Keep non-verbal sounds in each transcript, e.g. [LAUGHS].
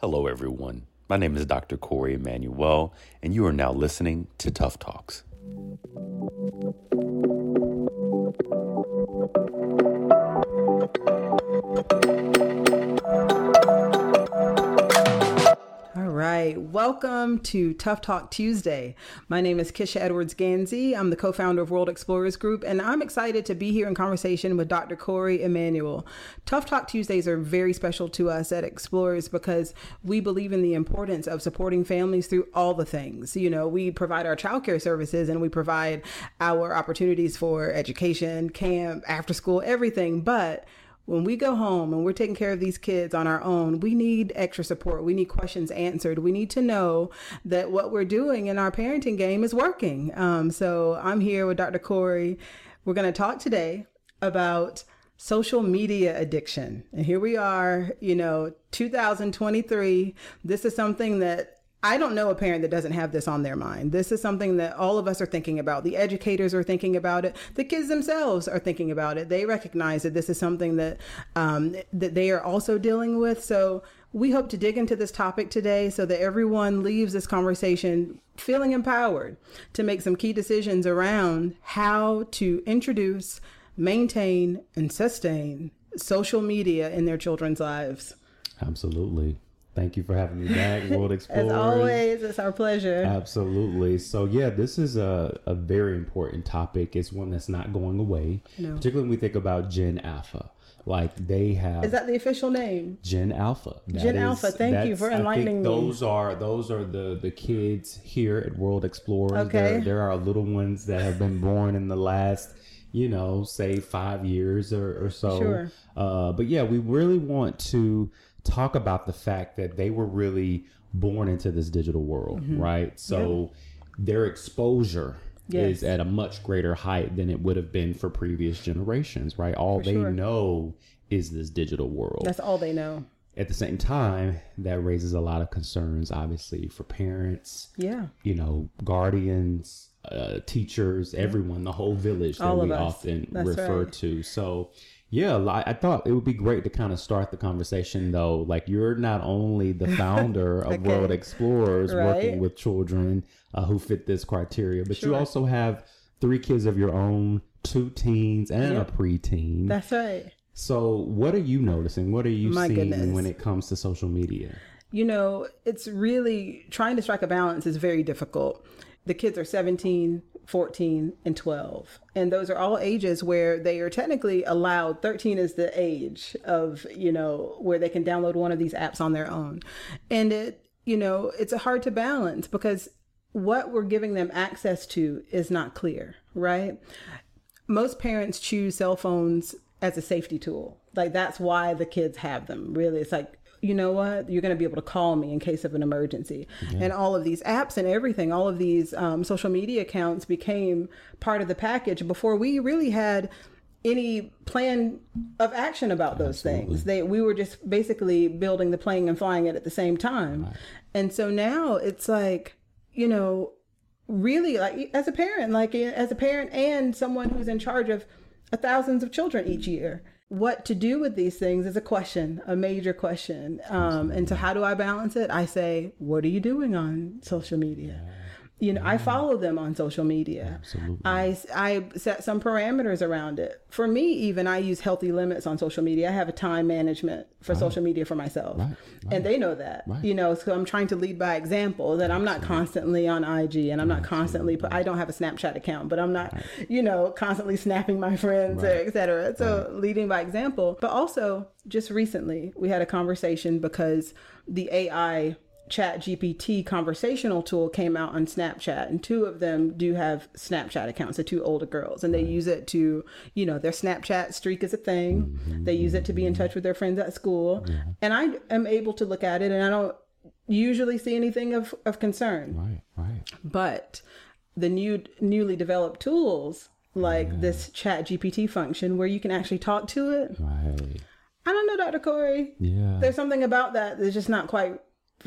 Hello, everyone. My name is Dr. Corey Emanuel, and you are now listening to Tough Talks. Right. Welcome to Tough Talk Tuesday. My name is Kisha Edwards Gandsy. I'm the co founder of World Explorers Group, and I'm excited to be here in conversation with Dr. Corey Emanuel. Tough Talk Tuesdays are very special to us at Explorers because we believe in the importance of supporting families through all the things. You know, we provide our childcare services and we provide our opportunities for education, camp, after school, everything, but when we go home and we're taking care of these kids on our own, we need extra support. We need questions answered. We need to know that what we're doing in our parenting game is working. Um, so I'm here with Dr. Corey. We're going to talk today about social media addiction. And here we are, you know, 2023. This is something that I don't know a parent that doesn't have this on their mind. This is something that all of us are thinking about. The educators are thinking about it. The kids themselves are thinking about it. They recognize that this is something that um, that they are also dealing with. So we hope to dig into this topic today so that everyone leaves this conversation feeling empowered to make some key decisions around how to introduce, maintain, and sustain social media in their children's lives. Absolutely. Thank you for having me back, [LAUGHS] World Explorers. As always, it's our pleasure. Absolutely. So, yeah, this is a, a very important topic. It's one that's not going away, no. particularly when we think about Gen Alpha. Like they have. Is that the official name? Gen Alpha. That Gen is, Alpha. Thank you for enlightening me. Those are those are the the kids here at World Explorers. Okay. There, there are little ones that have been born in the last you know, say five years or, or so. Sure. Uh, but yeah, we really want to talk about the fact that they were really born into this digital world, mm-hmm. right? So their exposure yes. is at a much greater height than it would have been for previous generations, right? All for they sure. know is this digital world. That's all they know. At the same time, that raises a lot of concerns, obviously, for parents. Yeah. You know, guardians, uh, teachers, everyone, the whole village that we often That's refer right. to. So, yeah, I thought it would be great to kind of start the conversation though. Like you're not only the [LAUGHS] founder of okay. World Explorers right. working with children uh, who fit this criteria, but sure. you also have three kids of your own, two teens and yep. a preteen. That's right. So, what are you noticing? What are you My seeing goodness. when it comes to social media? You know, it's really trying to strike a balance is very difficult. The kids are 17, 14, and 12. And those are all ages where they are technically allowed. 13 is the age of, you know, where they can download one of these apps on their own. And it, you know, it's hard to balance because what we're giving them access to is not clear, right? Most parents choose cell phones as a safety tool. Like that's why the kids have them. Really, it's like you know what, you're going to be able to call me in case of an emergency. Yeah. And all of these apps and everything, all of these um, social media accounts became part of the package before we really had any plan of action about those Absolutely. things. They we were just basically building the plane and flying it at the same time. Right. And so now it's like, you know, really like as a parent, like as a parent and someone who's in charge of thousands of children each year what to do with these things is a question, a major question. Um, and so, how do I balance it? I say, what are you doing on social media? You know, yeah. I follow them on social media. Absolutely. I, I set some parameters around it. For me, even I use healthy limits on social media. I have a time management for right. social media for myself. Right. Right. And they know that, you know, so I'm trying to lead by example that I'm not constantly on IG and I'm not constantly, put, I don't have a Snapchat account, but I'm not, you know, constantly snapping my friends, et cetera. So leading by example, but also just recently we had a conversation because the AI chat gpt conversational tool came out on snapchat and two of them do have snapchat accounts the two older girls and they use it to you know their snapchat streak is a thing. Mm-hmm. they use it to be in touch with their friends at school. Yeah. and i am able to look at it and i don't usually see anything of, of concern. Right right. But the new newly developed tools like yeah. this chat gpt function where you can actually talk to it. Right. I don't know dr corey. Yeah. There's something about that that's just not quite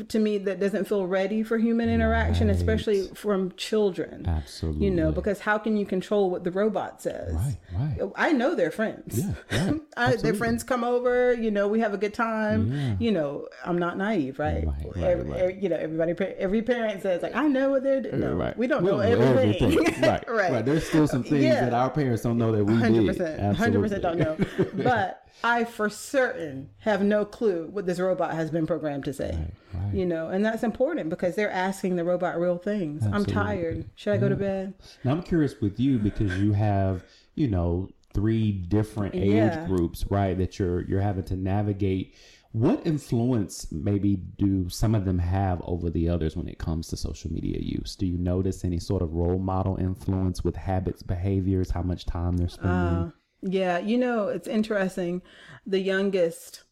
to me that doesn't feel ready for human interaction, right. especially from children. Absolutely. You know, because how can you control what the robot says? Right, right. I know their friends. Yeah, [LAUGHS] right. I, their friends come over, you know, we have a good time. Yeah. You know, I'm not naive, right? right, every. Every, you know, everybody, every parent says like, I know what they're doing. No, right. we don't we know don't everything. Know everything. [LAUGHS] right, right. right. There's still some things yeah. that our parents don't know that we 100%, did. 100% don't know. But I for certain have no clue what this robot has been programmed to say. Right, right. You know, and that's important because they're asking the robot real things. Absolutely. I'm tired. Should I go to bed? Now I'm curious with you because you have, you know, three different age yeah. groups, right? That you're you're having to navigate. What influence maybe do some of them have over the others when it comes to social media use? Do you notice any sort of role model influence with habits, behaviors, how much time they're spending? Uh, yeah, you know, it's interesting. The youngest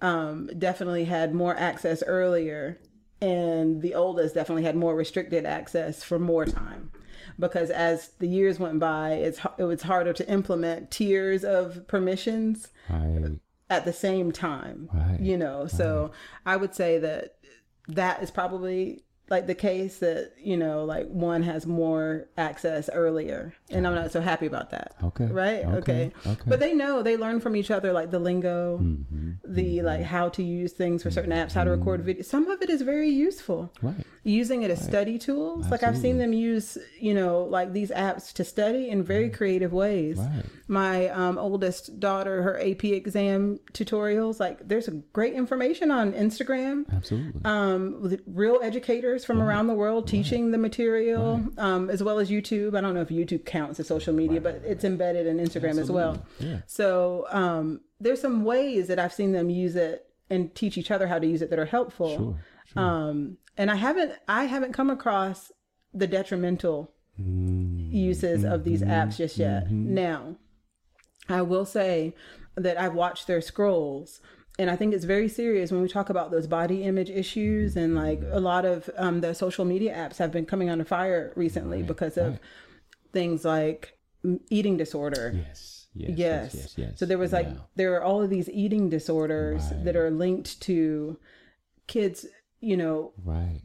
um, definitely had more access earlier, and the oldest definitely had more restricted access for more time. Because as the years went by, it's it was harder to implement tiers of permissions right. at the same time. Right. You know, so right. I would say that that is probably like the case that you know like one has more access earlier and i'm not so happy about that okay right okay, okay. okay. but they know they learn from each other like the lingo mm-hmm. the mm-hmm. like how to use things for certain apps how to record mm-hmm. video some of it is very useful right using it as right. study tools Absolutely. like i've seen them use you know like these apps to study in very right. creative ways right. my um, oldest daughter her ap exam tutorials like there's great information on instagram Absolutely. um with real educators from around the world teaching the material, um, as well as YouTube. I don't know if YouTube counts as social media, but it's embedded in Instagram Absolutely. as well. Yeah. So um, there's some ways that I've seen them use it and teach each other how to use it that are helpful. Sure, sure. Um, and I haven't I haven't come across the detrimental mm-hmm. uses of these apps just yet. Mm-hmm. Now, I will say that I've watched their scrolls and I think it's very serious when we talk about those body image issues and like a lot of um, the social media apps have been coming under fire recently right, because of right. things like eating disorder. Yes. Yes, yes. yes, yes, yes. So there was like yeah. there are all of these eating disorders right. that are linked to kids, you know, right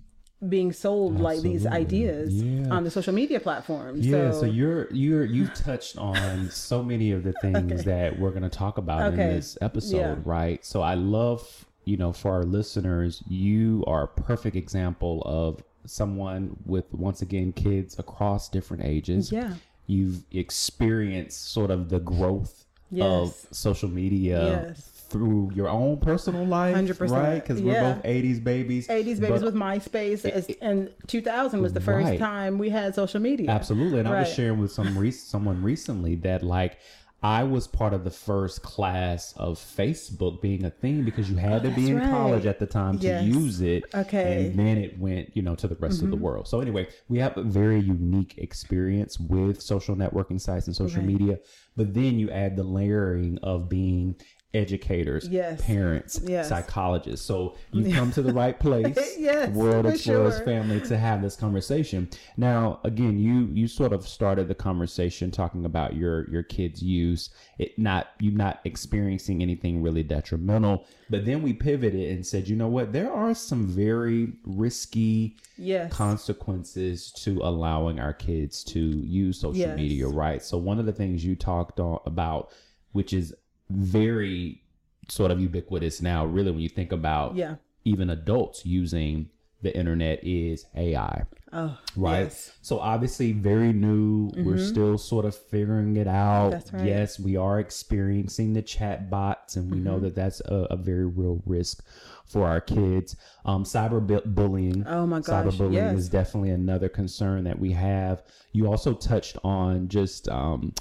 being sold Absolutely. like these ideas yeah. on the social media platforms. Yeah, so, so you're you're you've touched on so many of the things okay. that we're going to talk about okay. in this episode, yeah. right? So I love, you know, for our listeners, you are a perfect example of someone with once again kids across different ages. Yeah. You've experienced sort of the growth yes. of social media yes through your own personal life, 100%, right? Because we're yeah. both '80s babies. '80s babies with MySpace, it, and 2000 was the first right. time we had social media. Absolutely, and right. I was sharing with some re- someone recently that like I was part of the first class of Facebook being a thing because you had oh, to be in right. college at the time yes. to use it. Okay. And then it went, you know, to the rest mm-hmm. of the mm-hmm. world. So anyway, we have a very unique experience with social networking sites and social right. media. But then you add the layering of being educators, yes. parents, yes. psychologists. So [LAUGHS] you come to the right place, [LAUGHS] yes, World Explorers sure. family, to have this conversation. Now, again, you you sort of started the conversation talking about your your kids' use, it not you not experiencing anything really detrimental. But then we pivoted and said, you know what? There are some very risky yes. consequences to allowing our kids to use social yes. media, right? So one of the things you talked about, which is very sort of ubiquitous now, really, when you think about yeah. even adults using the internet is AI. Oh, right. Yes. So obviously very new. Mm-hmm. We're still sort of figuring it out. That's right. Yes, we are experiencing the chat bots and we mm-hmm. know that that's a, a, very real risk for our kids. Um, cyberbullying. Oh my gosh. Cyberbullying yes. is definitely another concern that we have. You also touched on just, um,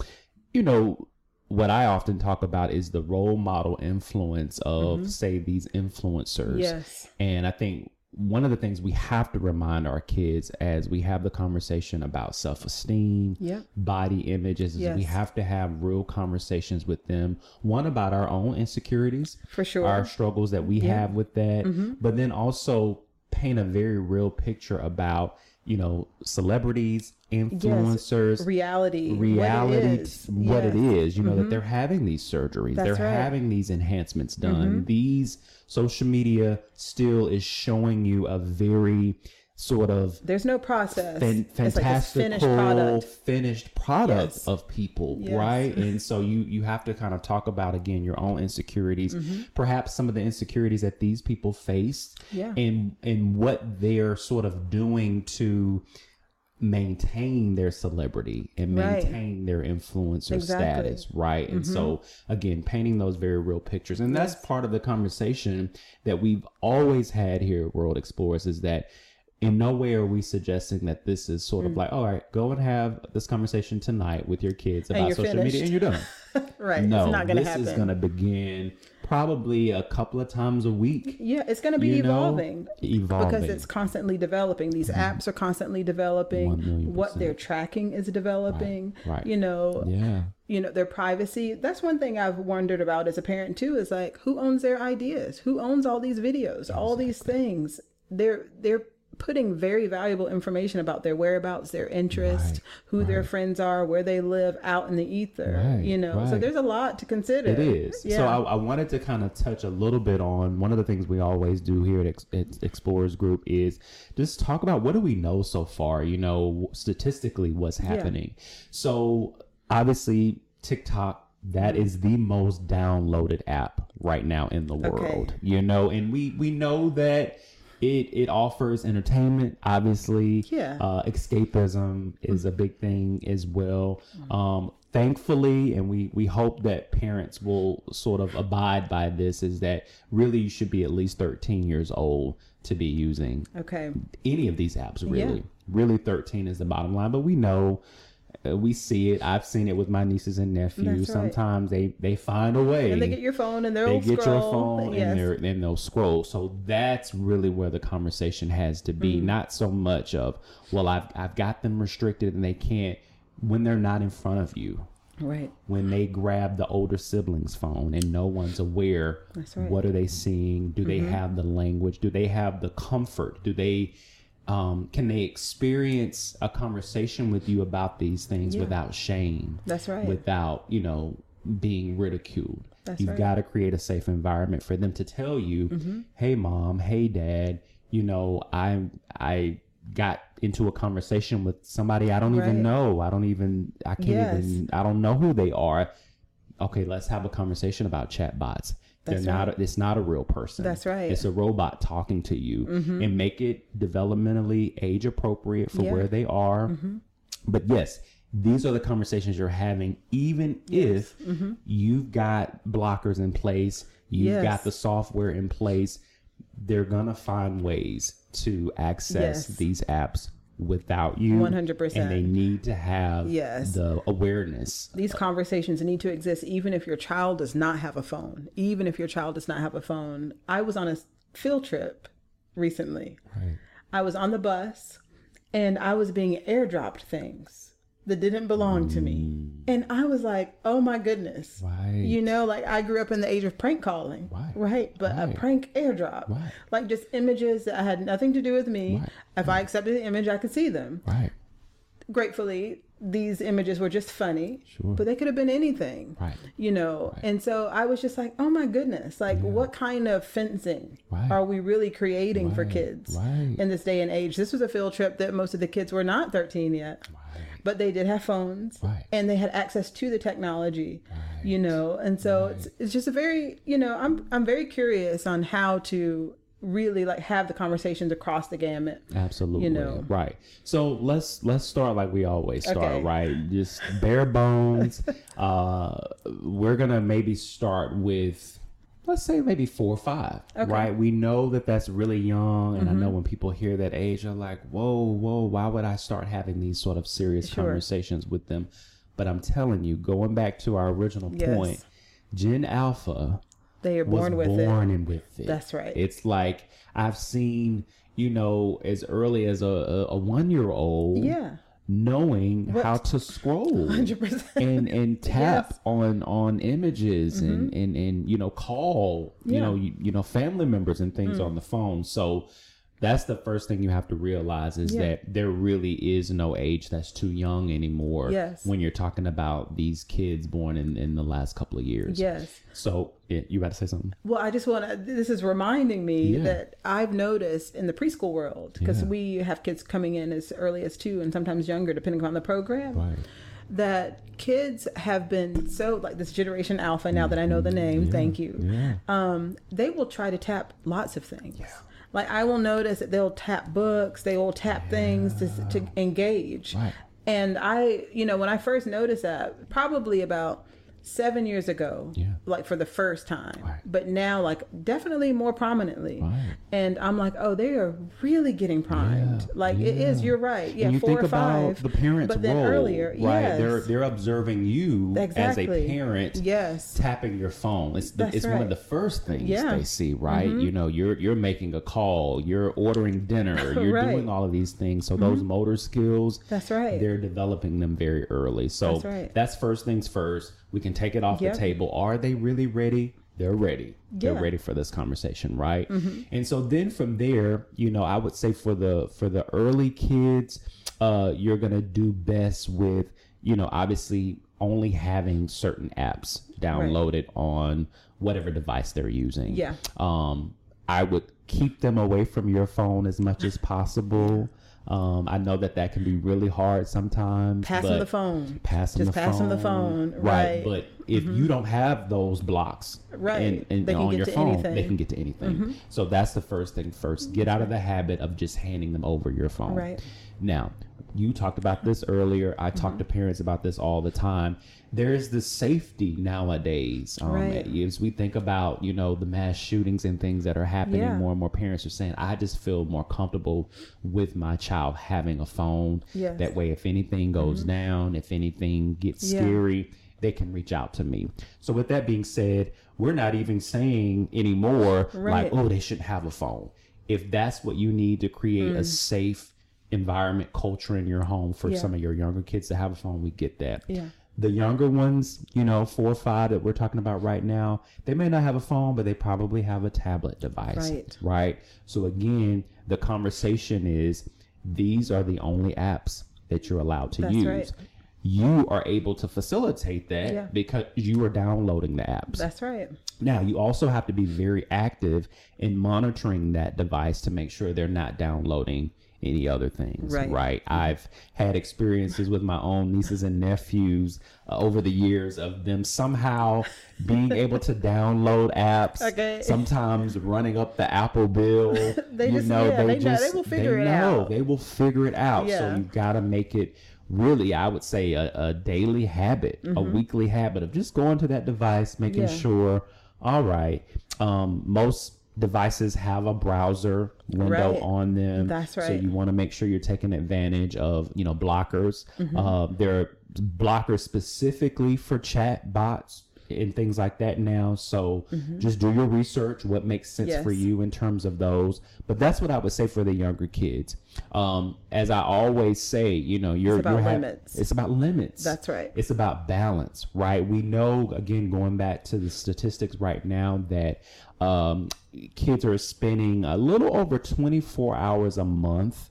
you know, what I often talk about is the role model influence of, mm-hmm. say, these influencers. Yes. And I think one of the things we have to remind our kids as we have the conversation about self esteem, yep. body images, is yes. we have to have real conversations with them. One about our own insecurities, for sure, our struggles that we have with that, mm-hmm. but then also paint a very real picture about you know celebrities influencers yes. reality reality what it is, what yes. it is you know mm-hmm. that they're having these surgeries That's they're right. having these enhancements done mm-hmm. these social media still is showing you a very sort of there's no process fan, fantastical like finished product, finished product yes. of people yes. right and so you you have to kind of talk about again your own insecurities mm-hmm. perhaps some of the insecurities that these people face yeah. and and what they're sort of doing to maintain their celebrity and maintain right. their influencer exactly. status right mm-hmm. and so again painting those very real pictures and yes. that's part of the conversation that we've always had here at world explorers is that in no way are we suggesting that this is sort of mm. like, all right, go and have this conversation tonight with your kids about social finished. media and you're done. [LAUGHS] right. No, it's not gonna this happen. is going to begin probably a couple of times a week. Yeah, it's going to be evolving. Know, evolving. Because it's constantly developing. These mm. apps are constantly developing. What they're tracking is developing. Right, right. You know, yeah. You know, their privacy. That's one thing I've wondered about as a parent too is like who owns their ideas? Who owns all these videos? Exactly. All these things. They're they're putting very valuable information about their whereabouts, their interest, right, who right. their friends are, where they live out in the ether. Right, you know, so there's a lot to consider. It is. Yeah. So I, I, wanted to kind of touch a little bit on one of the things we always do here at, Ex- at Explorers Group is just talk about what do we know so far. You know, statistically, what's happening. Yeah. So obviously, TikTok that is the most downloaded app right now in the world okay. you know and we we know that it it offers entertainment obviously. Yeah. Uh, escapism is a big thing as well. Mm-hmm. um, thankfully and we we hope that parents will sort of abide by this is that really you should be at least 13 years old to be using okay. any of these apps really yeah. really. 13 is the bottom line but we know uh, we see it. I've seen it with my nieces and nephews. Right. Sometimes they they find a way. And they get your phone and they get scroll. your phone yes. and they and they'll scroll. So that's really where the conversation has to be. Mm. Not so much of well, I've I've got them restricted and they can't when they're not in front of you. Right. When they grab the older sibling's phone and no one's aware, right. what are they seeing? Do mm-hmm. they have the language? Do they have the comfort? Do they um, can they experience a conversation with you about these things yeah. without shame? That's right. Without, you know, being ridiculed. That's You've right. got to create a safe environment for them to tell you, mm-hmm. "Hey, mom. Hey, dad. You know, I I got into a conversation with somebody I don't right. even know. I don't even I can't yes. even I don't know who they are. Okay, let's have a conversation about chatbots. That's They're right. not. It's not a real person. That's right. It's a robot talking to you, mm-hmm. and make it developmentally age appropriate for yeah. where they are. Mm-hmm. But yes, these are the conversations you're having, even yes. if mm-hmm. you've got blockers in place, you've yes. got the software in place. They're gonna find ways to access yes. these apps without you 100% and they need to have yes. the awareness. These conversations need to exist even if your child does not have a phone. Even if your child does not have a phone. I was on a field trip recently. Right. i was on the bus and i was being airdropped things that didn't belong to me. Mm. And I was like, oh my goodness. Right. You know, like I grew up in the age of prank calling. Right. Right. But right. a prank airdrop. Right. Like just images that had nothing to do with me. Right. If. I accepted the image, I could see them. Right. Gratefully, these images were just funny, sure. but they could have been anything. Right. You know, right. and so I was just like, oh my goodness, like yeah. what kind of fencing right. are we really creating for kids in this day and age? This was a field trip that most of the kids were not 13 yet but they did have phones right. and they had access to the technology right. you know and so right. it's, it's just a very you know i'm i'm very curious on how to really like have the conversations across the gamut absolutely you know right so let's let's start like we always start okay. right just bare bones [LAUGHS] uh we're gonna maybe start with let's say maybe four or five, okay. right? We know that that's really young, and mm-hmm. I know mm-hmm. when people hear that age, they're like, "Whoa, whoa, why would I start having these sort of serious sure. conversations with them?" But I'm telling you, going back to our original yes. point, Gen Alpha, they are born with born it. And with it. That's right. It's like I've seen, you know, as early as a, a, a one year old, yeah knowing what? how to scroll 100%. and and [LAUGHS] tap yes. on on images mm-hmm. and and and you know call yeah. you know you, you, know family members and things mm. on the phone so that's the first thing you have to realize is yeah. that there really is no age that's too young anymore. Yes. When you're talking about these kids born in, in the last couple of years. Yes. So it, you about to say something? Well, I just want to, this is reminding me yeah. that I've noticed in the preschool world, because yeah. we have kids coming in as early as two and sometimes younger, depending on the program. Right that kids have been so like this generation alpha now that i know the name yeah, thank you yeah. um, they will try to tap lots of things yeah. Like I will notice that they'll tap books, they will tap yeah. things to, to engage. Right. And I, you know, when I first noticed that, probably about seven years ago, yeah. like for the first time, right. but now like definitely more prominently. Right. And I'm like, oh, they are really getting primed. Yeah. Like yeah. it is. You're right. Yeah, you four think or five. the parents' but then role, earlier, right? Yes. They're they're observing you exactly. as a parent. Yes. Tapping your phone. It's the, it's right. one of the first things they see, right? Mm-hmm. You know, you're you're making a call, you're ordering dinner, [LAUGHS] you're doing all of these things. So mm-hmm. those motor skills, That's right. They're developing them very early. So that's, right. that's first things first we can take it off yep. the table. Are they really ready? They're ready. Yeah. They're ready for this conversation, right? Mm-hmm. And so then from there, you know, I would say for the for the early kids, uh, you're gonna do best with, you know, obviously only having certain apps downloaded right. on whatever device they're using. Yeah. Um, I would keep them away from your phone as much as possible. Um, I know that that can be really hard sometimes. Pass them the phone. Pass them Just the pass phone. the phone. Right. right. But if mm-hmm. you don't have those blocks right. and, and on your phone, anything. they can get to anything. Mm-hmm. So that's the first thing first. Get out of the habit of just handing them over your phone. Right. Now, you talked about this earlier. I mm-hmm. talk to parents about this all the time there's the safety nowadays. Um, right. As we think about, you know, the mass shootings and things that are happening, yeah. more and more parents are saying, I just feel more comfortable with my child having a phone. Yes. That way, if anything goes mm-hmm. down, if anything gets yeah. scary, they can reach out to me. So, with that being said, we're not even saying anymore, right. like, oh, they shouldn't have a phone. If that's what you need to create mm. a safe environment, culture in your home for yeah. some of your younger kids to have a phone, we get that. Yeah the younger ones, you know, four or five that we're talking about right now, they may not have a phone, but they probably have a tablet device. Right. Right. So again, the conversation is these are the only apps that you're allowed to That's use. Right. You are able to facilitate that yeah. because you are downloading the apps. That's right. Now, you also have to be very active in monitoring that device to make sure they're not downloading any other things. Right. Right. I've had experiences with my own nieces and nephews uh, over the years of them somehow being able to download apps. [LAUGHS] Okay. Sometimes running up the Apple bill. [LAUGHS] they you just, know, yeah, they, they, just, know, they will figure they it know, out. They will figure it out. Yeah. So you got to make it really, I would say, a, a daily habit, mm-hmm. a weekly habit of just going to that device, making yeah. sure, all right, um, most devices have a browser window right. on them. That's right. So you want to make sure you're taking advantage of, you know, blockers. Mm-hmm. Uh, there are blockers specifically for chat bots and things like that now. So mm-hmm. just do your research, what makes sense yes. for you in terms of those. But that's what I would say for the younger kids. Um, as I always say, you know, you're, it's about you're limits. Ha- it's about limits. That's right. It's about balance, right? We know, again, going back to the statistics right now, that um, kids are spending a little over 24 hours a month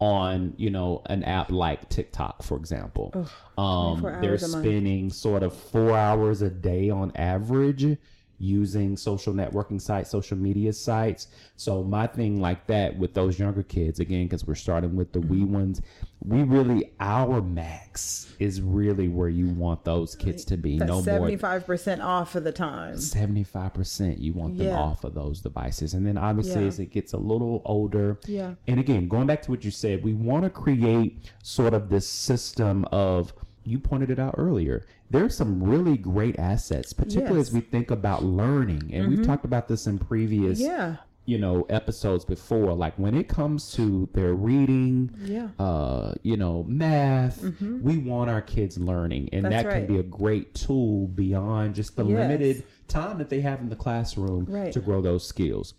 on you know an app like TikTok, for example. Ugh, um, they're spending sort of four hours a day on average using social networking sites, social media sites. So my thing like that with those younger kids, again, because we're starting with the wee mm-hmm. ones, we really our max is really where you want those kids to be. That's no 75 percent off of the time. Seventy five percent you want them yeah. off of those devices, and then obviously yeah. as it gets a little older, yeah. And again, going back to what you said, we want to create sort of this system of you pointed it out earlier. There's some really great assets, particularly yes. as we think about learning. And mm-hmm. we've talked about this in previous yeah. you know, episodes before. Like when it comes to their reading, yeah. uh, you know, math, mm-hmm. we want our kids learning. And That's that right. can be a great tool beyond just the yes. limited time that they have in the classroom right. to grow those skills.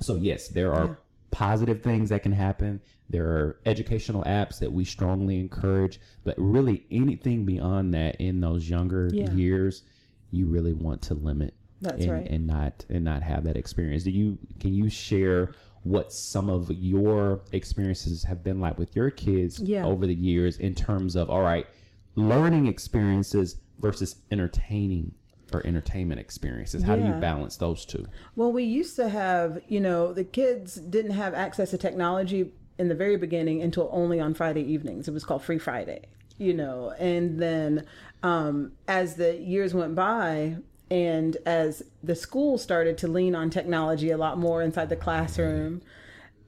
So yes, there are yeah. positive things that can happen. There are educational apps that we strongly encourage, but really anything beyond that in those younger yeah. years, you really want to limit That's and, right. and not and not have that experience. Do you can you share what some of your experiences have been like with your kids yeah. over the years in terms of all right, learning experiences versus entertaining or entertainment experiences. How yeah. do you balance those two? Well, we used to have, you know, the kids didn't have access to technology in the very beginning until only on Friday evenings. It was called Free Friday, you know, and then um, as the years went by, and as the school started to lean on technology a lot more inside the classroom,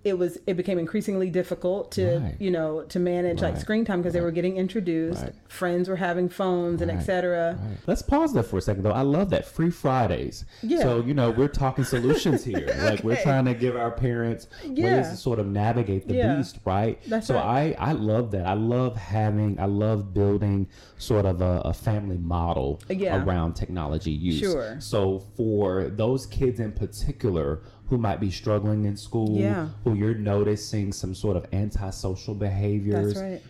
it was it became increasingly difficult to right. you know to manage right. like screen time because right. they were getting introduced friends were having phones and etc let's pause there for a second though i love that free fridays yeah. so you know we're talking solutions here okay. [LAUGHS] like we're trying to give our parents yeah. ways to sort of navigate the yeah. beast right That's so i i love that i love having i love building sort of a, a family model yeah. around technology use sure so for those kids in particular who might be struggling in school, yeah. who you're noticing some sort of antisocial behaviors, right.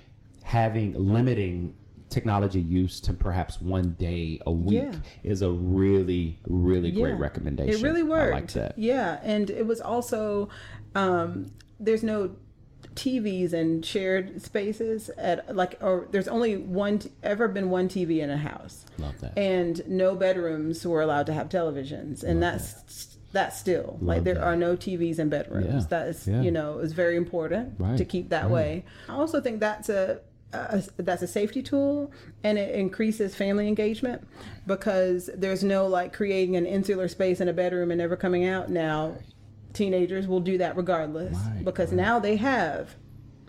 having limiting technology use to perhaps one day a week yeah. is a really, really yeah. great recommendation. It really worked. I like that. Yeah, and it was also um, there's no TVs and shared spaces at like or there's only one ever been one TV in a house. Love that. And no bedrooms were allowed to have televisions, and Love that's that that still Love like there that. are no tvs in bedrooms yeah. that is yeah. you know is very important right. to keep that right. way i also think that's a, a, that's a safety tool and it increases family engagement because there's no like creating an insular space in a bedroom and never coming out now teenagers will do that regardless right. because now they have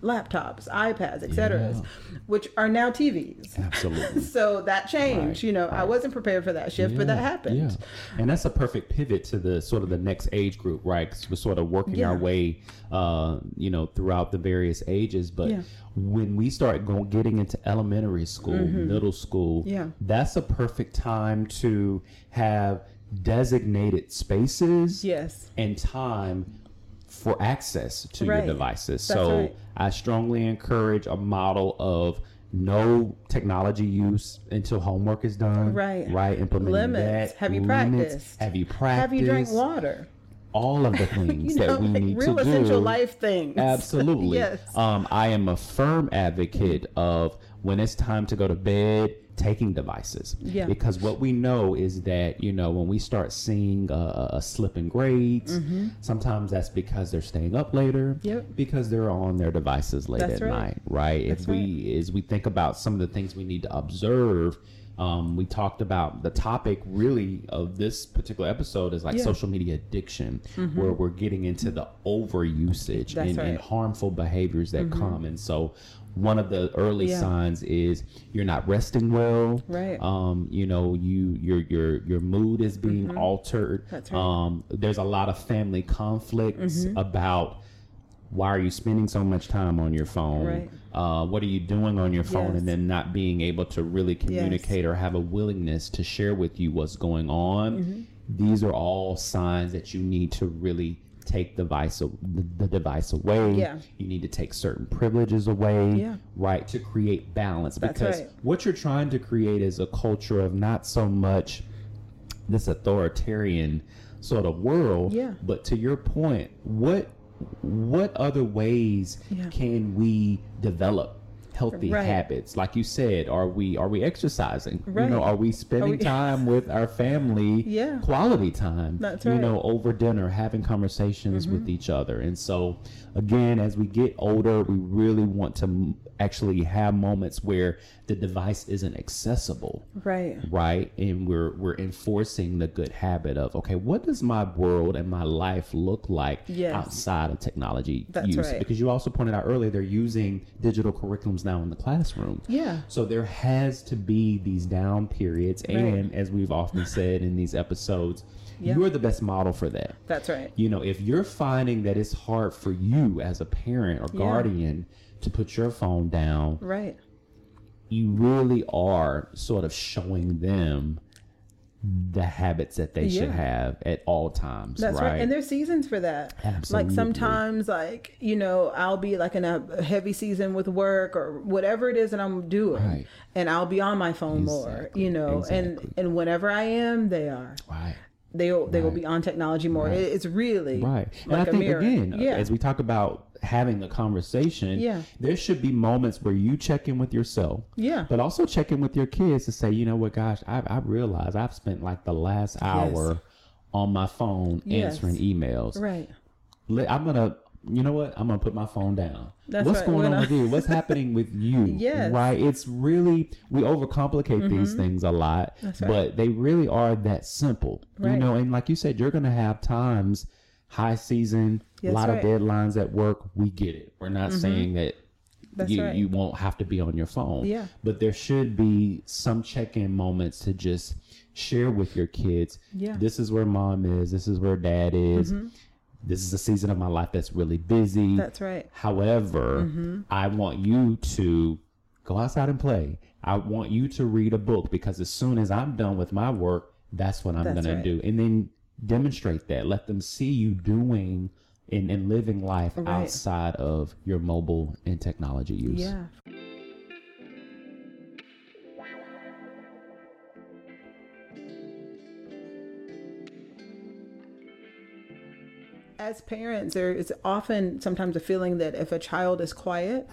laptops, iPads, etc., yeah. which are now TVs. Absolutely. [LAUGHS] so that changed. Right. You know, right. I wasn't prepared for that shift, yeah. but that happened. Yeah. And that's a perfect pivot to the sort of the next age group, right? Because we're sort of working our way, uh, you know, throughout the various ages. But when we start going getting into elementary school, mm-hmm. middle school, yeah. that's a perfect time to have designated spaces yes and time for access to right. your devices. That's so right. I strongly encourage a model of no technology use until homework is done. Right. Right. Implementing limits. that. Have you limits. practiced? Have you practiced? Have you drank water? All of the [LAUGHS] things you know, that we like need real to do. Real essential life things. [LAUGHS] Absolutely. yes. Um, I am a firm advocate of when it's time to go to bed taking devices. Yeah. Because what we know is that, you know, when we start seeing a, a slip in grades, mm-hmm. sometimes that's because they're staying up later. Yep. Because they're on their devices late that's at right. night, right? That's if we right. as we think about some of the things we need to observe, um, we talked about the topic really of this particular episode is like yeah. social media addiction, mm-hmm. where we're getting into the over usage and, right. and, harmful behaviors that mm-hmm. come. And so one of the early yeah. signs is you're not resting well. Right. Um, you know, you your your your mood is being mm-hmm. altered. That's right. Um, there's a lot of family conflicts mm-hmm. about why are you spending so much time on your phone? Right. Uh, what are you doing on your phone? Yes. And then not being able to really communicate yes. or have a willingness to share with you what's going on. Mm-hmm. These are all signs that you need to really take the device the, device away. Yeah. You need to take certain privileges away. Yeah. Right to create balance That's because right. what you're trying to create is a culture of not so much this authoritarian sort of world. Yeah. But to your point, what what other ways yeah. can we develop healthy right. habits like you said are we are we exercising right. you know are we spending are we... [LAUGHS] time with our family yeah quality time That's you right. know over dinner having conversations mm-hmm. with each other and so again as we get older we really want to actually have moments where the device isn't accessible right right and we're we're enforcing the good habit of okay what does my world and my life look like yes. outside of technology That's use right. because you also pointed out earlier they're using digital curriculums now in the classroom yeah so there has to be these down periods right. and as we've often said in these episodes yeah. you're the best model for that. That's right. You know, if you're finding that it's hard for you as a parent or guardian yeah to put your phone down. Right. You really are sort of showing them the habits that they yeah. should have at all times. That's right? right. And there's seasons for that. Absolutely. Like sometimes like, you know, I'll be like in a heavy season with work or whatever it is that I'm doing. Right. And I'll be on my phone exactly. more, you know, exactly. and and whenever I am, they are. Right they they right. will be on technology more. Right. It's really right. Like and I think again, uh, yeah. as we talk about having the conversation, yeah. there should be moments where you check in with yourself, yeah, but also check in with your kids to say, you know what, gosh, I I realize I've spent like the last hour yes. on my phone yes. answering emails. Right. I'm gonna you know what? I'm gonna put my phone down. That's What's right. going on with you? What's [LAUGHS] happening with you? Yes. Right? It's really we overcomplicate mm-hmm. these things a lot, right. but they really are that simple. Right. You know, and like you said, you're gonna have times, high season, a lot of deadlines at work. We get it. We're not mm-hmm. saying that That's you right. you won't have to be on your phone. Yeah. But there should be some check-in moments to just share with your kids. Yeah. This is where mom is. This is where dad is. Mm-hmm this is a season of my life that's really busy. That's right. However, mm-hmm. I want you to go outside and play. I want you to read a book because as soon as I'm done with my work, that's what I'm right. to do. And then demonstrate that. Let them see you doing and, and living life right. outside of your mobile and technology use. Yeah. As parents, there is often sometimes a feeling that if a child is quiet,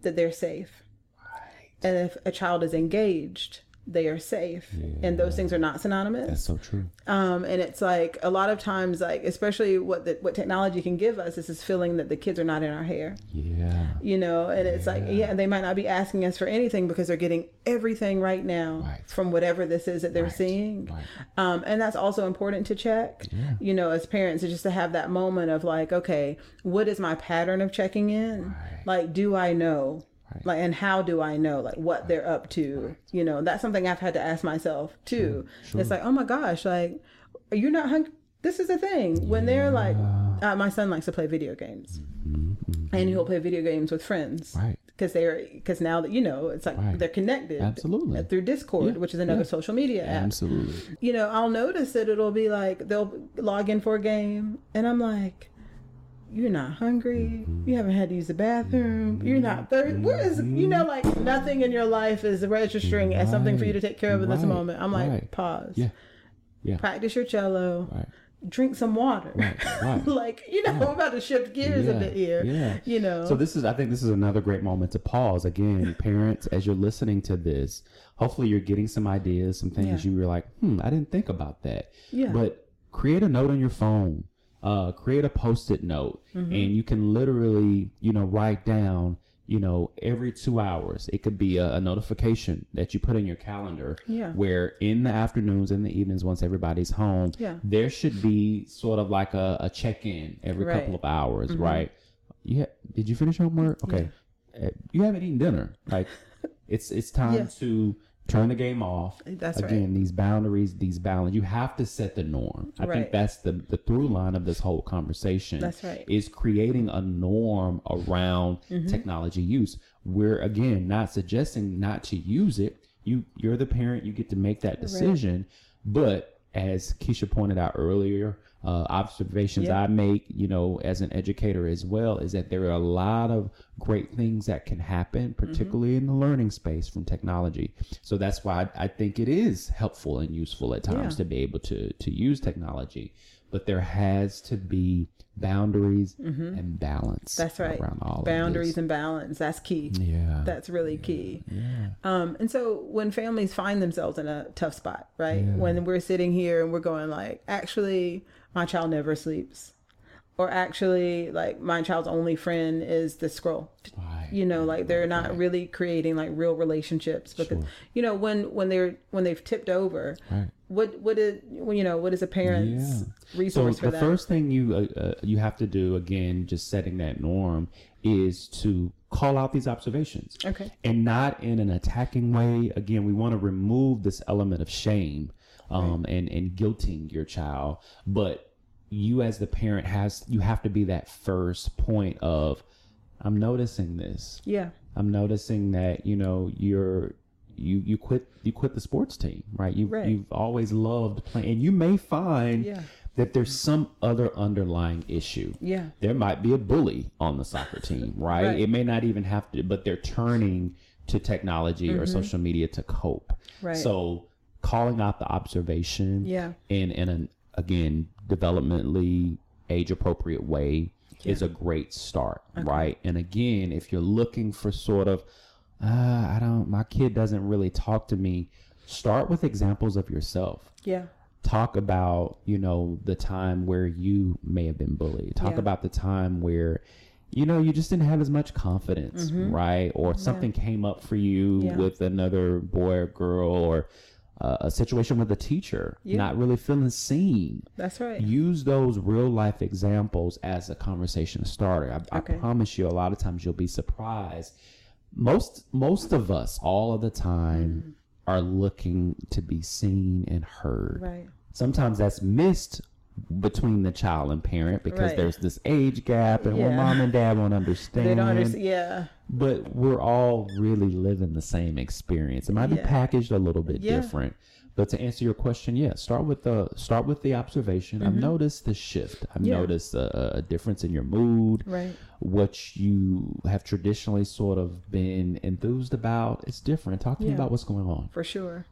that they're safe. Right. And if a child is engaged, they are safe yeah. and those things are not synonymous that's so true um and it's like a lot of times like especially what the, what technology can give us is this feeling that the kids are not in our hair yeah you know and it's like yeah they might not be asking us for anything because they're getting everything right now right. from whatever this is that they're right. seeing right. um and that's also important to check yeah. you know as parents just to have that moment of like okay what is my pattern of checking in like do i know Right. Like, and how do I know like what right. they're up to? Right. You know, that's something I've had to ask myself too. Sure. It's like, oh my gosh, like you're not hungry. This is a thing when yeah. they're like, uh, my son likes to play video games, mm-hmm, mm-hmm. and he'll play video games with friends, right? Because they're because now that you know, it's like they're connected, absolutely, through Discord, yeah. which is another yeah. social media app, absolutely. You know, I'll notice that it'll be like they'll log in for a game, and I'm like you're not hungry. You haven't had to use the bathroom. You're not thirsty. Where is you know like nothing in your life is registering right. as something for you to take care of in right. this moment. I'm like right. pause. Yeah. Yeah. Practice your cello. Right. Drink some water. [LAUGHS] Like you know. I'm about to shift gears yeah. a bit here. Yeah. You know. So this is I think this is another great moment to pause. Again, [LAUGHS] parents, as you're listening to this, hopefully you're getting some ideas, some things yeah. you were like, hmm, I didn't think about that. Yeah. But create a note on your phone uh, create a post-it note mm-hmm. and you can literally you know write down you know every two hours it could be a, a, notification that you put in your calendar yeah. where in the afternoons and the evenings once everybody's home yeah. there should be sort of like a, a check-in every right. couple of hours mm-hmm. right yeah did you finish homework okay yeah. Uh, you haven't eaten dinner like [LAUGHS] it's it's time yes. to turn the game off. That's Again, right. these boundaries, these balance. You have to set the norm. I right. think that's the the through line of this whole conversation. That's right. Is creating a norm around mm-hmm. technology use. We're again not suggesting not to use it. You you're the parent. You get to make that decision. Right. But as Kisha pointed out earlier, uh, observations I make, you know, as an educator as well, is that there are a lot of great things that can happen, mm-hmm. particularly mm-hmm. in the learning space from technology. So that's why I, I think it is helpful and useful at times yeah. to be able to to use technology, but there has to be boundaries mm-hmm. and balance. That's right. Around all boundaries and balance. That's key. Yeah. That's really yeah. key. Yeah. Um, and so when families find themselves in a tough spot, right? Yeah. When we're sitting here and we're going like, actually, my child never sleeps or actually like my child's only friend is the scroll right. you know like they're not right. really creating like real relationships because sure. you know when when they're when they've tipped over right. What what is you know what is a parent's yeah. resource so for the that? first thing you uh, uh, you have to do again just setting that norm is to call out these observations. Okay. And not in an attacking way. Again we want to remove this element of shame um, and and guilting your child. But you as the parent has you have to be that first point of i'm noticing this. Yeah. I'm noticing that you know you're you you quit you quit the sports team right you right. you've always loved playing and you may find yeah. that there's some other underlying issue yeah there might be a bully on the soccer team [LAUGHS] right, right. it may not even have to but they're turning to technology mm-hmm. or social media to cope right so calling out the observation yeah. in in an again developmentally age appropriate way yeah. is a great start, okay. right? And again, if you're looking for sort of uh, I don't my kid doesn't really talk to me, start with examples of yourself. Yeah. Talk about, you know, the time where you may have been bullied. Talk yeah. about the time where you know, you just didn't have as much confidence, mm-hmm. right? Or something yeah. came up for you yeah. with another boy or girl, or uh, a situation with a teacher, yeah. not really feeling seen. That's right. Use those real life examples as a conversation starter. I, okay. I promise you, a lot of times you'll be surprised. Most most of us, all of the time, mm. are looking to be seen and heard. Right. Sometimes that's missed between the child and parent because right. there's this age gap and yeah. where mom and [LAUGHS] dad won't understand. They don't understand. Yeah. But we're all really living the same experience. It might yeah. be packaged a little bit yeah. different. But to answer your question, yeah, start with the start with the observation. Mm-hmm. I've noticed the shift. I've noticed a, a, difference in your mood. Right. What you have traditionally sort of been enthused about, it's different. Talk to me about what's going on. For sure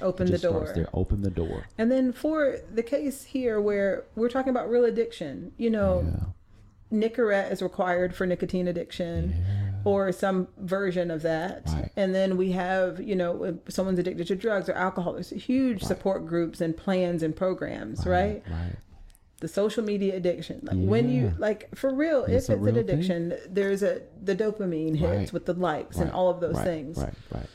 open the door there open the door and then for the case here where we're talking about real addiction you know yeah. Nicorette is required for nicotine addiction yeah. Or some version of that. Right. And then we have, you know, if someone's addicted to drugs or alcohol, there's huge right. support groups and plans and programs, right? Right. The social media addiction. Like yeah. when you like for real, it's if it's an addiction, thing? there's a the dopamine hits with the likes and all of those things. Right, right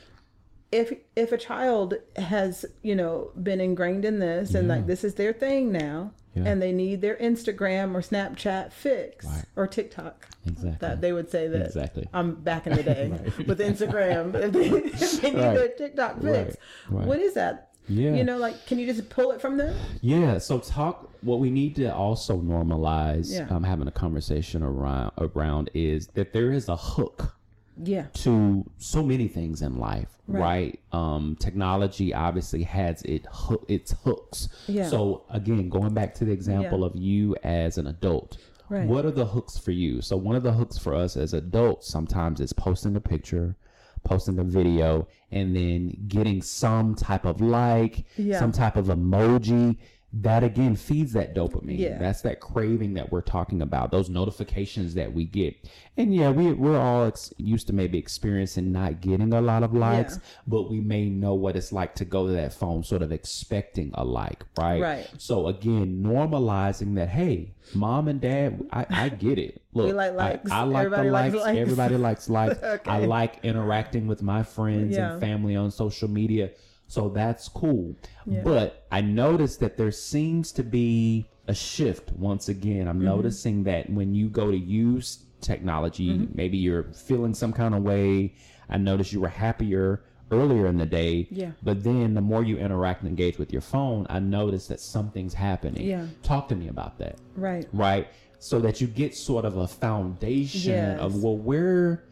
if if a child has you know been ingrained in this and like this is their thing now yeah. and they need their instagram or snapchat fix right. or tiktok. Exactly. That they would say that exactly. I'm back in the day [LAUGHS] right. with instagram. If they, [LAUGHS] if they need right. their tiktok fix what is that? Yeah. you know like can you just pull it from them? Yeah. So talk what we need to also normalize yeah. um, having a conversation around around is that there is a hook yeah. to so many things in life right, right? um technology obviously has it its hooks yeah. so again going back to the example yeah. of you as an adult right. what are the hooks for you so one of the hooks for us as adults sometimes is posting a picture posting a video and then getting some type of like yeah. some type of emoji that again feeds that dopamine. Yeah. That's that craving that we're talking about, those notifications that we get. And yeah, we, we're all ex- used to maybe experiencing not getting a lot of likes, yeah. but we may know what it's like to go to that phone sort of expecting a like, right? Right. So again, normalizing that, hey, mom and dad, I, I get it. [LAUGHS] Look, we like likes. I, I like Everybody the likes. likes. Everybody likes [LAUGHS] likes. okay. I like interacting with my friends yeah. and family on social media so that's cool. Yeah. But I noticed that there seems to be a shift once again. I'm mm-hmm. noticing that when you go to use technology, mm-hmm. maybe you're feeling some kind of way. I noticed you were happier earlier in the day. Yeah. But then the more you interact and engage with your phone, I noticed that something's happening. Yeah. Talk to me about that. Right. Right. So that you get sort of a foundation yes. of well where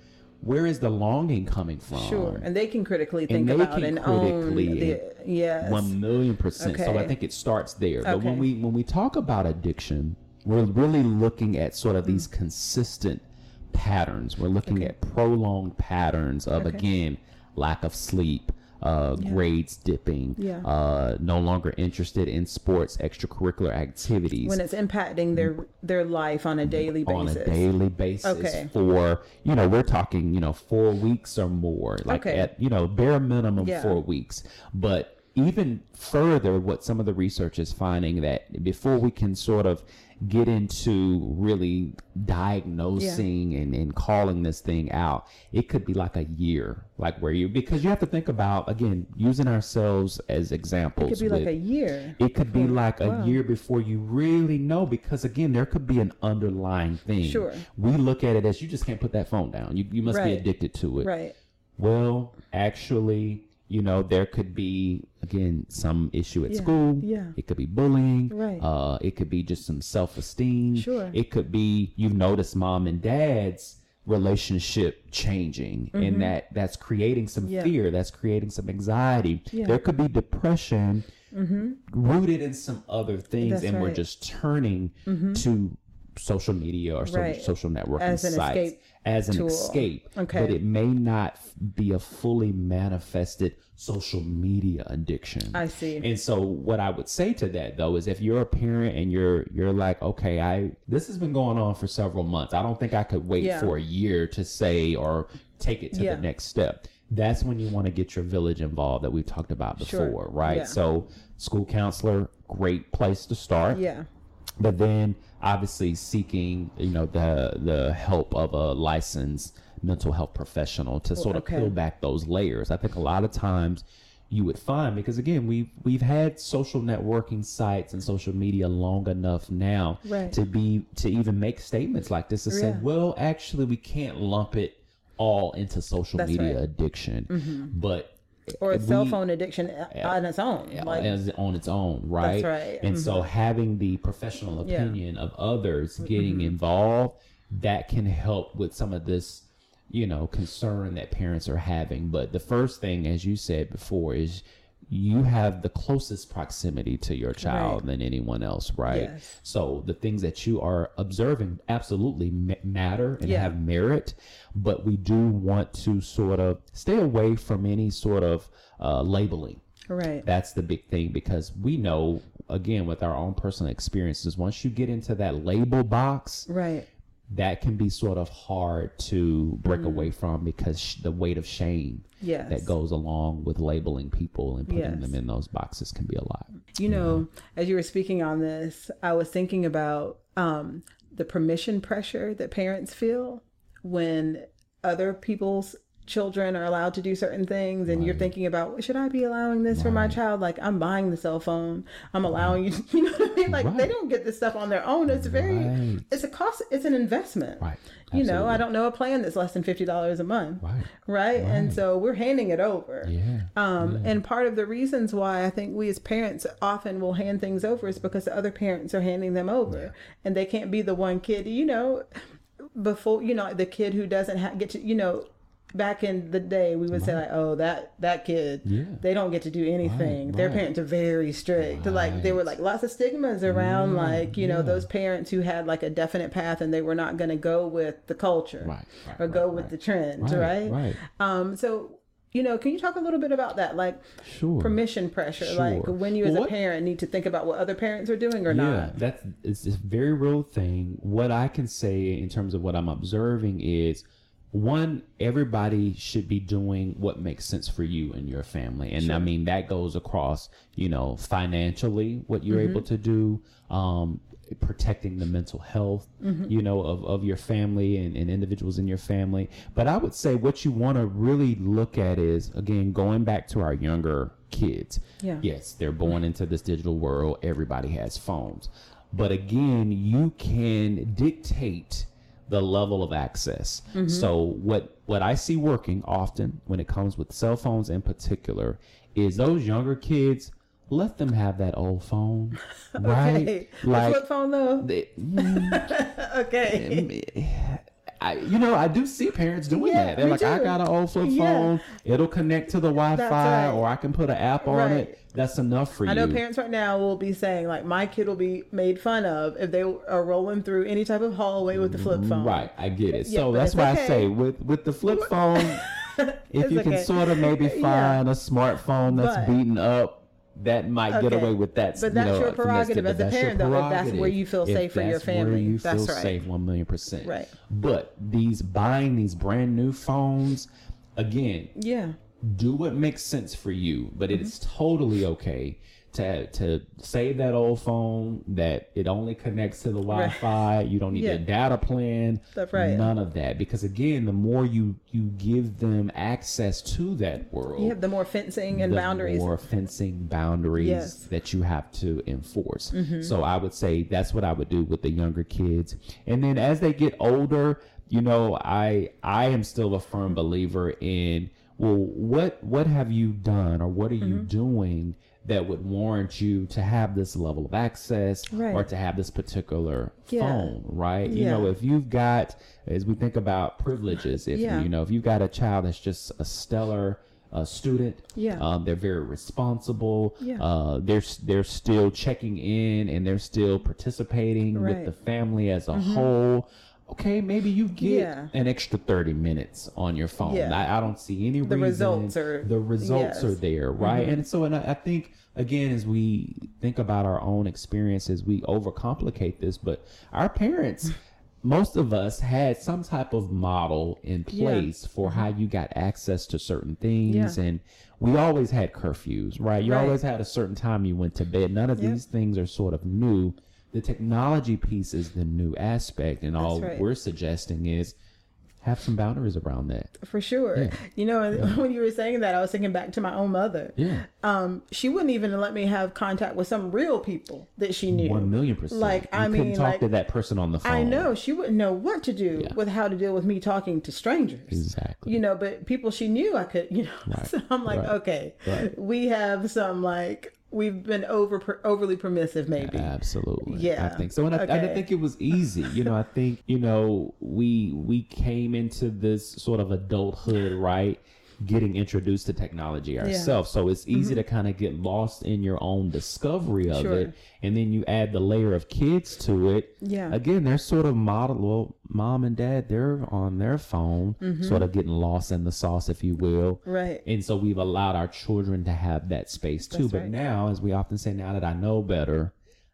where is the longing coming from? Sure, and they can critically think and about and critically own the yes, one million percent. Okay. So I think it starts there. Okay. But when we when we talk about addiction, we're really looking at sort of these mm. consistent patterns. We're looking okay. at prolonged patterns of again lack of sleep, uh, yeah. grades dipping, yeah. uh, no longer interested in sports, extracurricular activities. When it's impacting their their life on a daily basis. On a daily basis. Okay. For you know, we're talking you know four weeks or more, like okay. at you know bare minimum yeah. four weeks, but even further, what some of the research is finding that before we can sort of get into really diagnosing yeah. and, and calling this thing out, it could be like a year, like where you, because you have to think about, again, using ourselves as examples. It could be with, like a year. It could be like a wow. year before you really know, because again, there could be an underlying thing. Sure. We look at it as you just can't put that phone down. You, you must right. be addicted to it. Right. Well, actually, you know, there could be again some issue at yeah, school. Yeah. It could be bullying. Right. Uh, it could be just some self esteem. Sure. It could be you've noticed mom and dad's relationship changing mm-hmm. and that that's creating some yeah. fear that's creating some anxiety yeah. there could be depression mm-hmm. rooted in some other things that's and right. we're just turning mm-hmm. to social media or right. social networking as sites as an tool. escape. Okay. But it may not be a fully manifested social media addiction. I see. And so what I would say to that though is if you're a parent and you're you're like, okay, I this has been going on for several months. I don't think I could wait yeah. for a year to say or take it to yeah. the next step. That's when you want to get your village involved that we've talked about before, sure. right? Yeah. So school counselor, great place to start. Yeah. But then obviously seeking, you know, the the help of a licensed mental health professional to sort of peel back those layers. I think a lot of times you would find because again we've we've had social networking sites and social media long enough now right. to be to even make statements like this to yeah. say well actually we can't lump it all into social That's media right. addiction mm-hmm. but or a cell phone addiction on its own like, as on its own right that's right and mm-hmm. so having the professional opinion yeah. of others getting mm-hmm. involved that can help with some of this you know concern that parents are having but the first thing as you said before is you have the closest proximity to your child right. than anyone else, right? Yes. So the things that you are observing absolutely matter and yeah. have merit, but we do want to sort of stay away from any sort of uh, labeling. Right. That's the big thing because we know, again, with our own personal experiences, once you get into that label box, right that can be sort of hard to break mm. away from because sh- the weight of shame yes. that goes along with labeling people and putting yes. them in those boxes can be a lot. You know, as you were speaking on this, I was thinking about um, the permission pressure that parents feel when other people's children are allowed to do certain things and right. you're thinking about should i be allowing this right. for my child? Like i'm buying the cell phone. I'm allowing right. you [LAUGHS] you know what i mean? Like they don't get this stuff on their own. It's very it's a cost it's an investment. Right. You know i don't know a plan that's less than $50 a month. Right. And so we're handing it over. Yeah. um yeah. and part of the reasons why i think we as parents often will hand things over is because the other parents are handing them over yeah. and they can't be the one kid you know before you know the kid who doesn't ha- get to you know back in the day we would right. say like oh that that kid yeah. they don't get to do anything right, their right. parents are very strict like there were like lots of stigmas around yeah, like you yeah. know those parents who had like a definite path and they were not going to go with the culture or go with the trends right right um so you know, can you talk a little bit about that, like sure. permission pressure, sure. like when you as well, a parent need to think about what other parents are doing or yeah, not? that's it's a very real thing. What I can say in terms of what I'm observing is one everybody should be doing what makes sense for you and your family and sure. i mean that goes across you know financially what you're mm-hmm. able to do um, protecting the mental health mm-hmm. you know of, of your family and, and individuals in your family but i would say what you want to really look at is again going back to our younger kids yeah. yes they're born into this digital world everybody has phones but again you can dictate the level of access. Mm-hmm. So what what I see working often when it comes with cell phones in particular is those younger kids let them have that old phone, [LAUGHS] right? okay. Like flip phone though. They, [LAUGHS] mm, okay. I, you know, I do see parents doing yeah, that. They're like. I got an old flip yeah. phone. It'll connect to the Wi-Fi, right. or I can put an app on right. it. That's enough for I you. I know parents right now will be saying, like, my kid will be made fun of if they are rolling through any type of hallway with the flip mm, phone. Right, I get it. Yeah, so that's why okay. I say with with the flip [LAUGHS] phone, if you okay. can sort of maybe find a smartphone that's but, beaten up that might okay. get away with that. But that's you know, your prerogative as a parent, though. If that's where you feel safe for your family, you that's feel right. safe one million percent. Right. But these buying these brand new phones, again, yeah, do what makes sense for you. But mm-hmm. it is totally okay to to save that old phone that it only connects to the Wi-Fi. Right. You don't need yeah. a data plan. That's right. None of that because again, the more you you give them access to that world, you have the more fencing and boundaries. the boundaries. More fencing boundaries yes. that you have to enforce. Mm-hmm. So I would say that's what I would do with the younger kids, and then as they get older, you know, I I am still a firm believer in well, what what have you done or what are mm-hmm. you doing? That would warrant you to have this level of access right. or to have this particular yeah. phone, right? Yeah. You know, if you've got, as we think about privileges, if yeah. you know, if you've got a child that's just a stellar a student. Yeah. Um, they're very responsible. Yeah. Uh, they're they're still checking in and they're still participating Right. with the family as a whole. Okay, maybe you get Yeah. an extra thirty minutes on your phone. Yeah. I, I don't see any The reason. results are- the results yes. are there, right? Mm-hmm. And so, and I, I think again, as we think about our own experiences, we overcomplicate this. But our parents, [LAUGHS] most of us, had some type of model in Yeah. place for mm-hmm. how you got access to certain things, Yeah. and we always had curfews, right? You Right. always had a certain time you went to bed. None of these things are sort of new. The technology piece is the new aspect, and all right. we're suggesting is have some boundaries around that. For sure. You know, [LAUGHS] when you were saying that, I was thinking back to my own mother. Yeah. Um, she wouldn't even let me have contact with some real people that she knew. One million percent. Like, you I mean, talk like, to that person on the phone. I know she wouldn't know what to do Yeah. with how to deal with me talking to strangers. Exactly. You know, but people she knew I could, you know. [LAUGHS] Right. So I'm like, Right. okay, Right. we have some like we've been over overly permissive, maybe. Absolutely. Yeah. I think so. And I, and I Okay. think it was easy. You know, I think, you know, we we came into this sort of adulthood, right? Getting introduced to technology ourselves. So it's easy to kind of get lost in your own discovery of Mm-hmm. Sure. it. And then you add the layer of kids to it. Yeah. Again, they're sort of model well, mom and dad, they're on their phone, sort of getting lost in the sauce, if you will. Mm-hmm. Right. And so we've allowed our children to have that space too. That's but right. now, as we often say, now that I know better,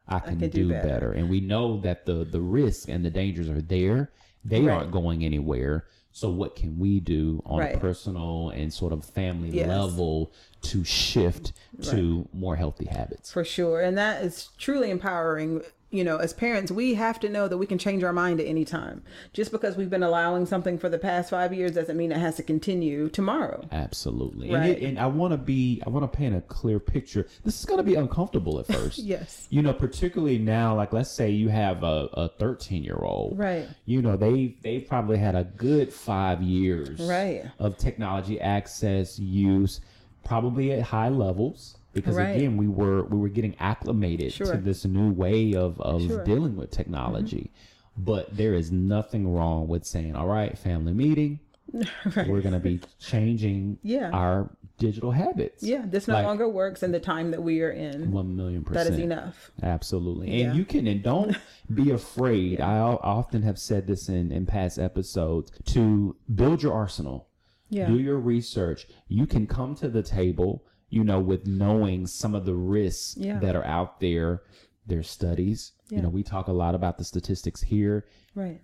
I can, can do, do better. better. And we know that the the risks and the dangers are there. They Right. aren't going anywhere. So what can we do on Right. a personal and sort of family Yes. level to shift to more healthy habits? For sure. And that is truly empowering. You know, as parents, we have to know that we can change our mind at any time. Just because we've been allowing something for the past five years doesn't mean it has to continue tomorrow. Absolutely. Right. And, it, and I want to be, I want to paint a clear picture. This is going to be uncomfortable at first. [LAUGHS] Yes. You know, particularly now, like let's say you have a, a 13 year old. Right. You know, they they've probably had a good five years Right. of technology access use, probably at high levels. Because Right. again, we were we were getting acclimated Sure. to this new way of, of Sure. Mm-hmm. dealing with technology. But there is nothing wrong with saying, all right, family meeting, [LAUGHS] we're going to be changing Yeah. our digital habits. Yeah, this no Like, longer works in the time that we are in. One million percent. That is enough. Absolutely. And Yeah. you can, and don't [LAUGHS] be afraid. I often have said this in, in past episodes to build your arsenal, Yeah. do your research. You can come to the table, you know, with knowing some of the risks Yeah. that are out there. There's studies. You know, we talk a lot about the statistics here. Right.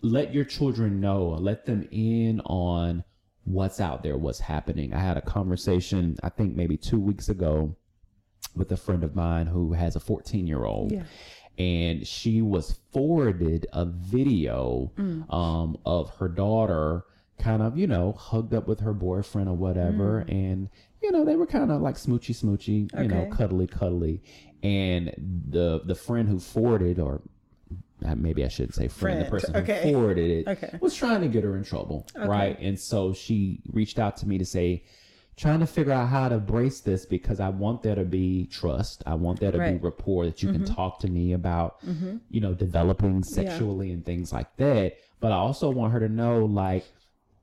let your children know, let them in on what's out there, what's happening. I had a conversation, I think maybe two weeks ago, with a friend of mine who has a 14 year old. Yeah. And she was forwarded a video Mm. um, of her daughter kind of, you know, hugged up with her boyfriend or whatever. And, you know, they were kind of like smoochy smoochy, you know, cuddly cuddly. And the the friend who forwarded or maybe I shouldn't say friend, the person okay. who forwarded it Okay. was trying to get her in trouble, right? And so she reached out to me to say, trying to figure out how to brace this because I want there to be trust. I want there to be Right. Mm-hmm. rapport that you can talk to me about, you know, developing sexually and things like that. But I also want her to know, like,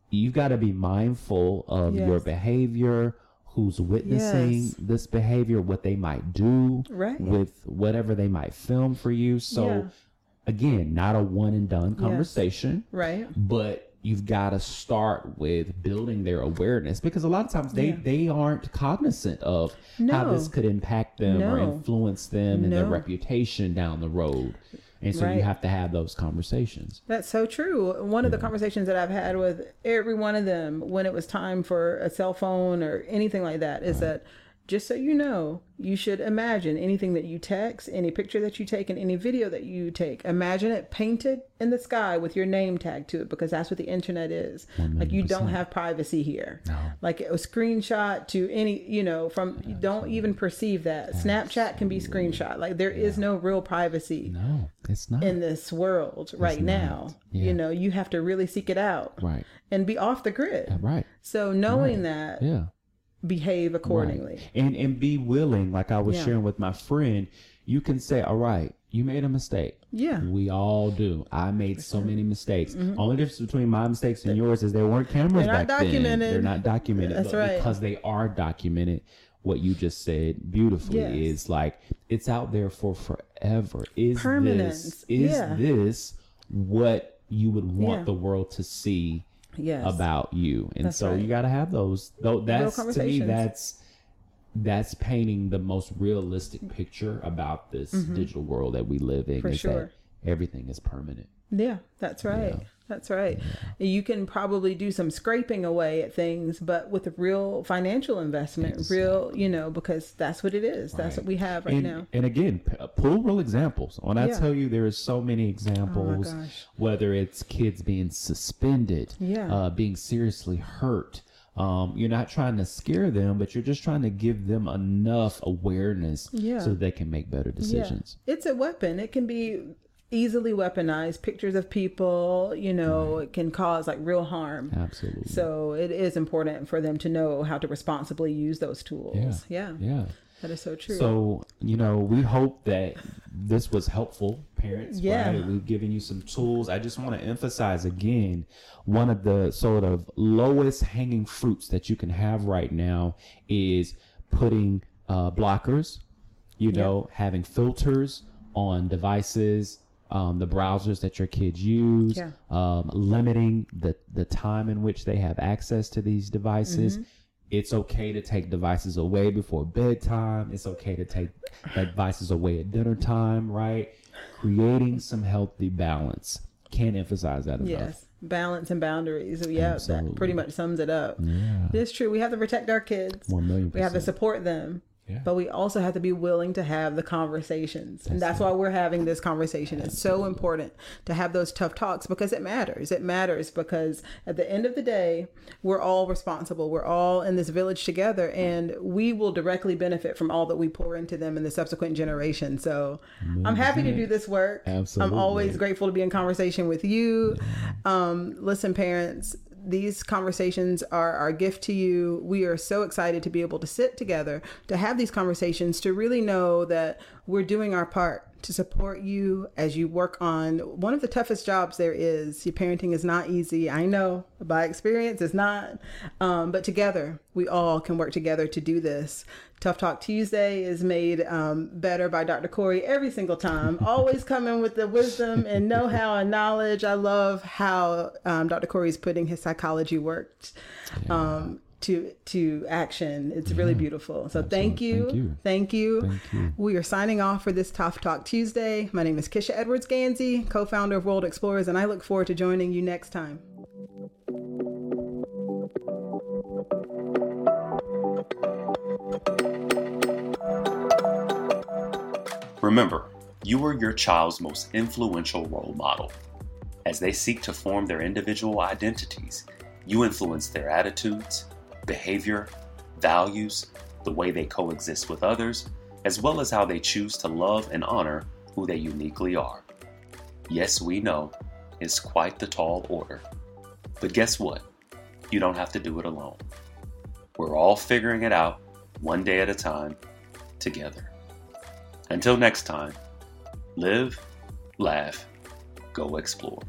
you've got to be mindful of your behavior, who's witnessing Yes. this behavior, what they might do Right. with whatever they might film for you. So, Yeah. again, not a one and done conversation Right. but you've got to start with building their awareness because a lot of times they Yeah. they aren't cognizant of how this could impact them or influence them and their reputation down the road and so Right. you have to have those conversations That's so true. One of the conversations that I've had with every one of them when it was time for a cell phone or anything like that is that just so you know, you should imagine anything that you text, any picture that you take, and any video that you take. Imagine it painted in the sky with your name tagged to it because that's what the internet is. Like you don't have privacy here. No. Like a screenshot to any, you know, from you don't even perceive that. Snapchat can be screenshot. Like there is no real privacy no it's not in this world right now. Yeah. You know, you have to really seek it out right and be off the grid. right So knowing that, yeah behave accordingly. and and be willing like i was Yeah. sharing with my friend you can say all right you made a mistake. Yeah. We all do. I made so many mistakes. Mm-hmm. Only difference between my mistakes and yours is there weren't cameras They're back documented. then. They're not documented. That's right. Because they are documented, what you just said beautifully yes. is like it's out there for forever. Is Permanence. this is yeah. this what you would want yeah. the world to see yes. about you? And that's so right. you got to have those. Though that's to me that's that's painting the most realistic picture about this mm-hmm. digital world that we live in. For is sure. that everything is permanent. Yeah, that's right. Yeah. That's right. Yeah. You can probably do some scraping away at things, but with a real financial investment, exactly. real, you know, because that's what it is. Right. That's what we have right and, now. And again, pull real examples. When I tell you there is so many examples, oh whether it's kids being suspended, yeah. uh, being seriously hurt, um, you're not trying to scare them, but you're just trying to give them enough awareness yeah. so they can make better decisions. Yeah. It's a weapon. It can be easily weaponized. Pictures of people, you know, right. it can cause like real harm. Absolutely. So it is important for them to know how to responsibly use those tools. Yeah. Yeah. yeah. That is so true. So, you know, we hope that this was helpful, parents. Yeah. Right? We've given you some tools. I just want to emphasize again one of the sort of lowest hanging fruits that you can have right now is putting uh, blockers, you know, yeah. having filters on devices, um, the browsers that your kids use, yeah. um, limiting the, the time in which they have access to these devices. Mm-hmm it's okay to take devices away before bedtime. It's okay to take devices away at dinner time, right? Creating some healthy balance. Can't emphasize that enough. Yes, balance and boundaries. Yeah, Absolutely. that pretty much sums it up. Yeah. It's true. We have to protect our kids. One million. Percent. We have to support them. But we also have to be willing to have the conversations. That's and that's why we're having this conversation. It's so important to have those tough talks because it matters. It matters because at the end of the day, we're all responsible. We're all in this village together and we will directly benefit from all that we pour into them in the subsequent generation. So I'm happy to do this work. Absolutely. I'm always grateful to be in conversation with you. Um, listen, parents, these conversations are our gift to you. We are so excited to be able to sit together to have these conversations, to really know that we're doing our part to support you as you work on one of the toughest jobs there is. Your parenting is not easy. I know by experience it's not. Um, but together, we all can work together to do this. Tough Talk Tuesday is made um, better by Dr. Corey every single time, [LAUGHS] always coming with the wisdom and know how and knowledge. I love how um, Dr. Corey is putting his psychology work um, to to action. It's yeah, really mm-hmm. beautiful. So thank you, thank you, thank you, thank you. We are signing off for this Tough Talk Tuesday. My name is Kisha Edwards Gandsy, co-founder of World Explorers, and I look forward to joining you next time. Remember, you are your child's most influential role model. As they seek to form their individual identities, you influence their attitudes, behavior, values, the way they coexist with others, as well as how they choose to love and honor who they uniquely are. Yes, we know, it's quite the tall order. But guess what? You don't have to do it alone. We're all figuring it out, one day at a time, together. Until next time, live, laugh, go explore.